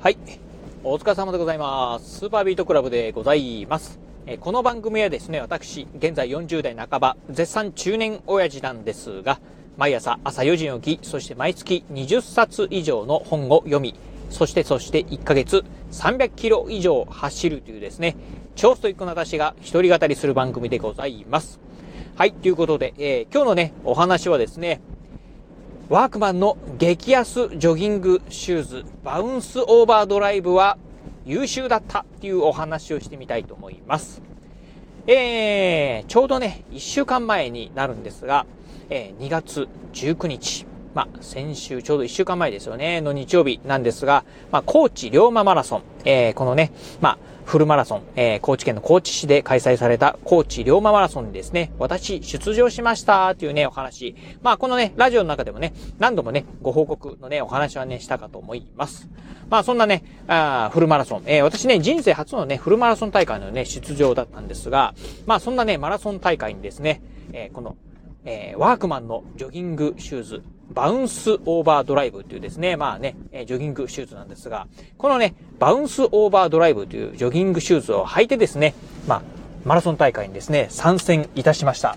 はい。お疲れ様でございます。スーパービートクラブでございます。えこの番組はですね、私、現在40代半ば、絶賛中年親父なんですが、毎朝朝4時に起き、そして毎月20冊以上の本を読み、そしてそして1ヶ月300キロ以上走るというですね、超ストイックな私が一人語りする番組でございます。はい、ということで、えー今日のね、お話はですね、ワークマンの激安ジョギングシューズ、バウンスオーバードライブは優秀だったっていうお話をしてみたいと思います。えー、ちょうどね、1週間前になるんですが、えー2月19日、まあ、先週、ちょうど1週間前ですよね、の日曜日なんですが、まあ、高知龍馬マラソン、えーこのね、まあ、フルマラソン、えー高知県の高知市で開催された高知龍馬マラソンにですね、私出場しましたっていうね、お話。まあ、このね、ラジオの中でもね、何度もね、ご報告のね、お話はね、したかと思います。まあ、そんなね、あーフルマラソン。えー私ね、人生初のね、フルマラソン大会のね、出場だったんですが、まあ、そんなね、マラソン大会にですね、えーこの、えーワークマンのジョギングシューズ、バウンスオーバードライブというですね、まあね、ジョギングシューズなんですが、このね、バウンスオーバードライブというジョギングシューズを履いてですね、まあ、マラソン大会にですね、参戦いたしました。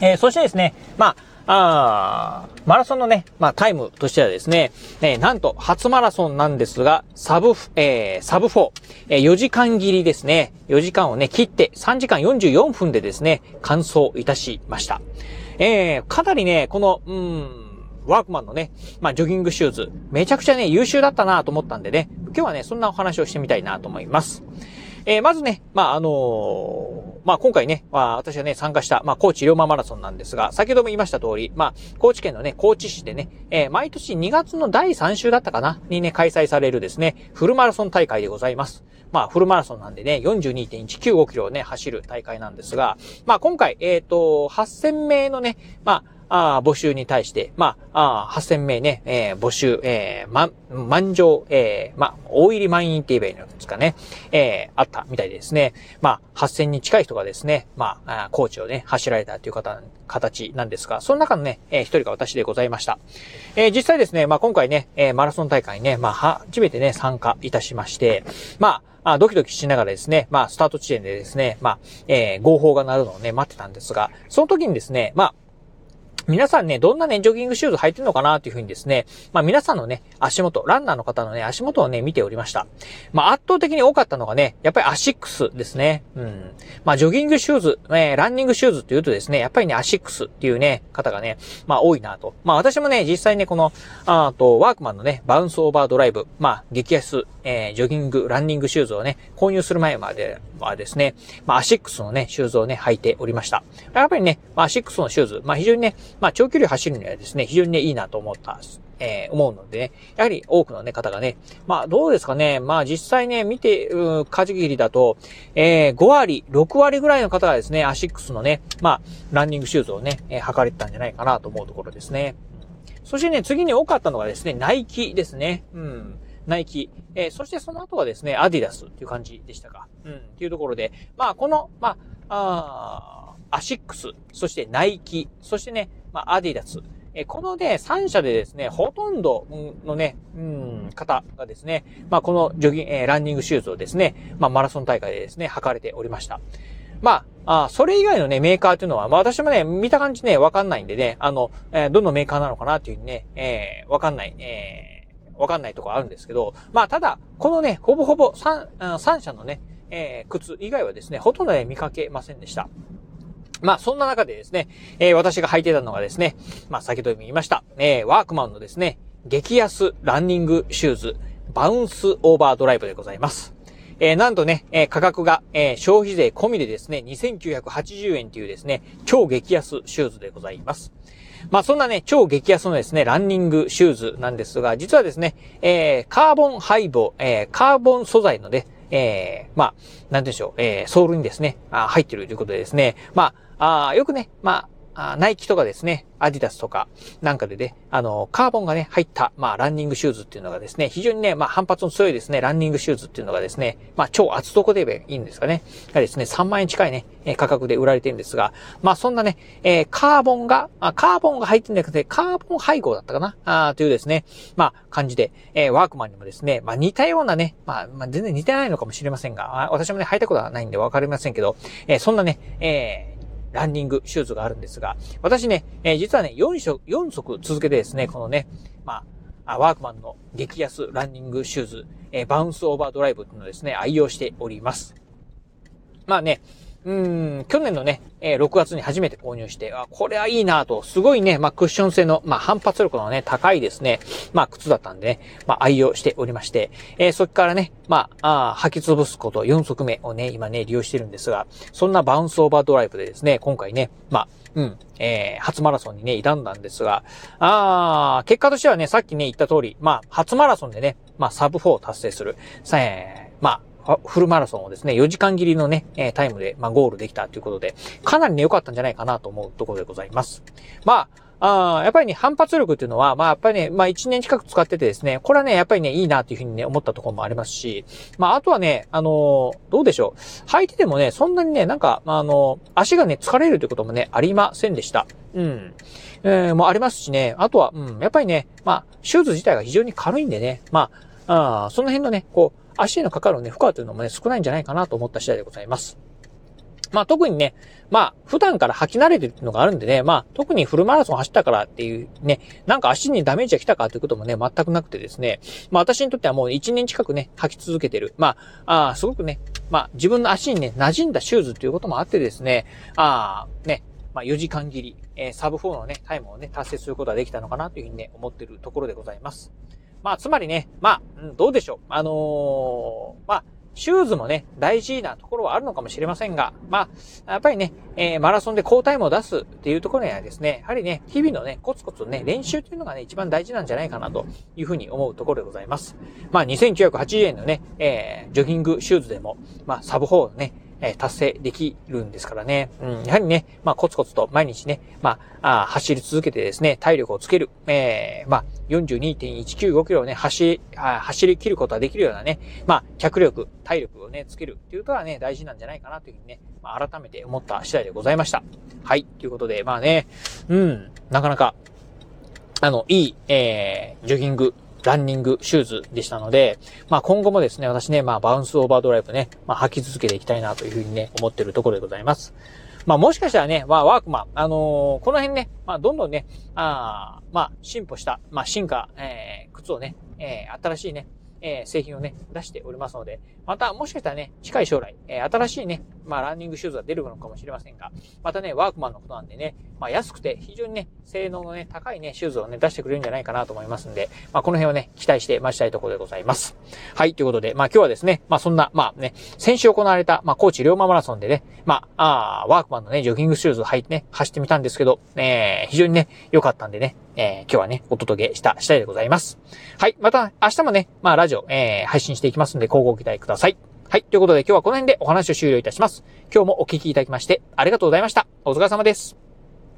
えーそしてですね、まあ、あマラソンのね、まあタイムとしてはですね、えーなんと初マラソンなんですが、サブ、えーサブ4、えー4時間切りですね、4時間をね、切って3時間44分でですね、完走いたしました。えーかなりね、この、うん、ワークマンのね、まあ、ジョギングシューズ、めちゃくちゃね、優秀だったなと思ったんでね、今日はね、そんなお話をしてみたいなと思います。えーまずね、まあ、あのーまあ、今回ね、まあ、私はね、参加した、まあ、高知龍馬マラソンなんですが、先ほども言いました通り、まあ、高知県のね、高知市でね、えー毎年2月の第3週だったかな、にね、開催されるですね、フルマラソン大会でございます。まあ、フルマラソンなんでね、42.195キロをね、走る大会なんですが、まあ、今回、えっ、と、8000名のね、まあ、あー募集に対して、まあ、あー8000名ね、えー募集、えー、ま、満場、えー、まあ、大入り満員って言えばいいのですかね、えー、あったみたいですね、まあ、8000に近い人がですね、まあ、コーチをね、走られたという方、形なんですが、その中のね、えー一人が私でございました。えー実際ですね、まあ、今回ね、えーマラソン大会にね、まあ、初めてね、参加いたしまして、まあ、あドキドキしながらですね、まあ、スタート地点でですね、まあ、えー合法が鳴るのをね、待ってたんですが、その時にですね、まあ、皆さんね、どんなね、ジョギングシューズ履いてるのかなっていうふうにですね、まあ皆さんのね、足元、ランナーの方のね、足元をね、見ておりました。まあ圧倒的に多かったのがね、やっぱりアシックスですね。うん。まあジョギングシューズ、えランニングシューズって言うとですね、やっぱりね、アシックスっていうね、方がね、まあ多いなと。まあ私もね、実際ね、この、あと、ワークマンのね、バウンスオーバードライブ、まあ激安、えージョギング、ランニングシューズをね、購入する前まではですね、まあアシックスのね、シューズをね、履いておりました。やっぱりね、まあアシックスのシューズ、まあ非常にね、まあ長距離走るにはですね、非常にね、いいなと思った、えー思うのでね、やはり多くのね、方がね、まあどうですかね、まあ実際ね、見て、う限りだと、えー5割、6割ぐらいの方がですね、アシックスのね、まあ、ランニングシューズをね、えー履かれてたんじゃないかなと思うところですね。そしてね、次に多かったのがですね、ナイキですね。うん。ナイキ。えーそしてその後はですね、アディダスっていう感じでしたか。うん。っていうところで、まあ、この、まあ、あーアシックス、そしてナイキ、そしてね、まあ、アディダス。えこのね、3社でですね、ほとんどのね、うん、方がですね、まあ、このジョギン、えーランニングシューズをですね、まあ、マラソン大会でですね、履かれておりました。まあ、あそれ以外のね、メーカーっていうのは、まあ私もね、見た感じね、わかんないんでね、あの、えーどのメーカーなのかなっていうふうにね、えーわかんない、えーわかんないとこあるんですけど、まあただ、このね、ほぼほぼ3、あ3社のね、えー靴以外はですね、ほとんど、見かけませんでした。まあ、そんな中でですね、えー私が履いてたのがですね、まあ、先ほども言いました、えーワークマンのですね、激安ランニングシューズ、バウンスオーバードライブでございます。えーなんとね、えー価格が、えー消費税込みでですね、2980円というですね、超激安シューズでございます。まあそんなね、超激安のですね、ランニングシューズなんですが、実はですね、えーカーボン配合、えーカーボン素材のね、えーまあ、なんでしょう、えーソールにですね、あ入ってるということでですね、まあ、あよくね、まあ、あ、ナイキとかですね、アディダスとかなんかでね、あの、カーボンがね、入った、まあ、ランニングシューズっていうのがですね、非常にね、まあ、反発の強いですね、ランニングシューズっていうのがですね、まあ、超厚底で言えばいいんですかね。がですね、3万円近いね、価格で売られてるんですが、まあ、そんなね、えー、カーボンが、あカーボンが入ってんじゃなくて、カーボン配合だったかなあというですね、まあ、感じで、えー、ワークマンにもですね、まあ、似たようなね、まあ、まあ、全然似てないのかもしれませんが、私もね、履いたことはないんでわかりませんけど、えー、そんなね、えー、ランニングシューズがあるんですが、私ね、え、実はね、4足、4足続けてですね、このね、まあ、ワークマンの激安ランニングシューズ、え、バウンスオーバードライブっていうのをですね、愛用しております。まあね、うん、去年のね、え、6月に初めて購入して、あ、これはいいなと、すごいね、まあ、クッション性の、まあ、反発力のね、高いですね、まあ、靴だったんでね、まあ、愛用しておりまして、えー、そこからね、まあ、あ履き潰すこと4足目をね、今ね、利用してるんですが、そんなバウンスオーバードライブでですね、今回ね、まあ、うん、えー、初マラソンにね、挑んだんですが、あー、結果としてはね、さっきね、言った通り、まあ、初マラソンでね、まあ、サブ4を達成する、さえ、まあ、フルマラソンをですね、4時間切りのね、えタイムで、まあ、ゴールできたということで、かなりね、良かったんじゃないかなと思うところでございます。まあ、あやっぱりね、反発力っていうのは、まあ、やっぱりね、まあ、1年近く使っててですね、これはね、やっぱりね、いいなというふうにね、思ったところもありますし、まあ、あとはね、あのー、どうでしょう。履いててもね、そんなにね、なんか、あのー、足がね、疲れるということもね、ありませんでした。うん。えー、もありますしね、あとは、うん、やっぱりね、まあ、シューズ自体が非常に軽いんでね、まあ、あその辺のね、こう、足へのかかるね、負荷というのもね、少ないんじゃないかなと思った次第でございます。まあ特にね、まあ普段から履き慣れてるのがあるんでね、まあ特にフルマラソン走ったからっていうね、なんか足にダメージが来たかということもね、全くなくてですね、まあ私にとってはもう1年近くね、履き続けてる。まあ、あすごくね、まあ自分の足にね、馴染んだシューズということもあってですね、ああ、ね、まあ4時間切り、えー、サブ4のね、タイムをね、達成することができたのかなというふうにね、思ってるところでございます。まあ、つまりね、まあ、どうでしょう。あのー、まあ、シューズもね、大事なところはあるのかもしれませんが、まあ、やっぱりね、えー、マラソンで高タイムを出すっていうところにはですね、やはりね、日々のね、コツコツね、練習っていうのがね、一番大事なんじゃないかなというふうに思うところでございます。まあ、2980円のね、えー、ジョギングシューズでも、まあ、サブ4ね、え達成できるんですからね。うん、やはりね、まあ、コツコツと毎日ね、まあ、あ走り続けてですね、体力をつける。えー、まあ、42.195キロをね、走り、走り切ることができるようなね、まあ、脚力、体力をね、つけるっていうことはね、大事なんじゃないかなというふうにね、まあ、改めて思った次第でございました。はい。ということで、まあね、うん、なかなか、あの、いい、えー、ジョギング、ランニングシューズでしたので、まあ今後もですね、私ね、まあバウンスオーバードライブね、まあ履き続けていきたいなというふうにね、思ってるところでございます。まあもしかしたらね、まあワークマン、あのー、この辺ね、まあどんどんね、あまあ進歩した、まあ進化、えー、靴をね、えー、新しいね、えー、製品をね、出しておりますので、また、もしかしたらね、近い将来、えー、新しいね、まあ、ランニングシューズが出るのかもしれませんが、またね、ワークマンのことなんでね、まあ、安くて非常にね、性能のね、高いね、シューズをね、出してくれるんじゃないかなと思いますんで、まあ、この辺をね、期待して待ちたいところでございます。はい、ということで、まあ、今日はですね、まあ、そんな、まあね、先週行われた、まあ、高知龍馬マラソンでね、まあ、あワークマンのね、ジョギングシューズ履いてね、走ってみたんですけど、えー、非常にね、良かったんでね、えー、今日はね、お届けした次第でございます。はい、また明日もね、まあ、ラジオ、えー、配信していきますんで、交互期待ください。はい。ということで今日はこの辺でお話を終了いたします。今日もお聞きいただきましてありがとうございました。お疲れ様です。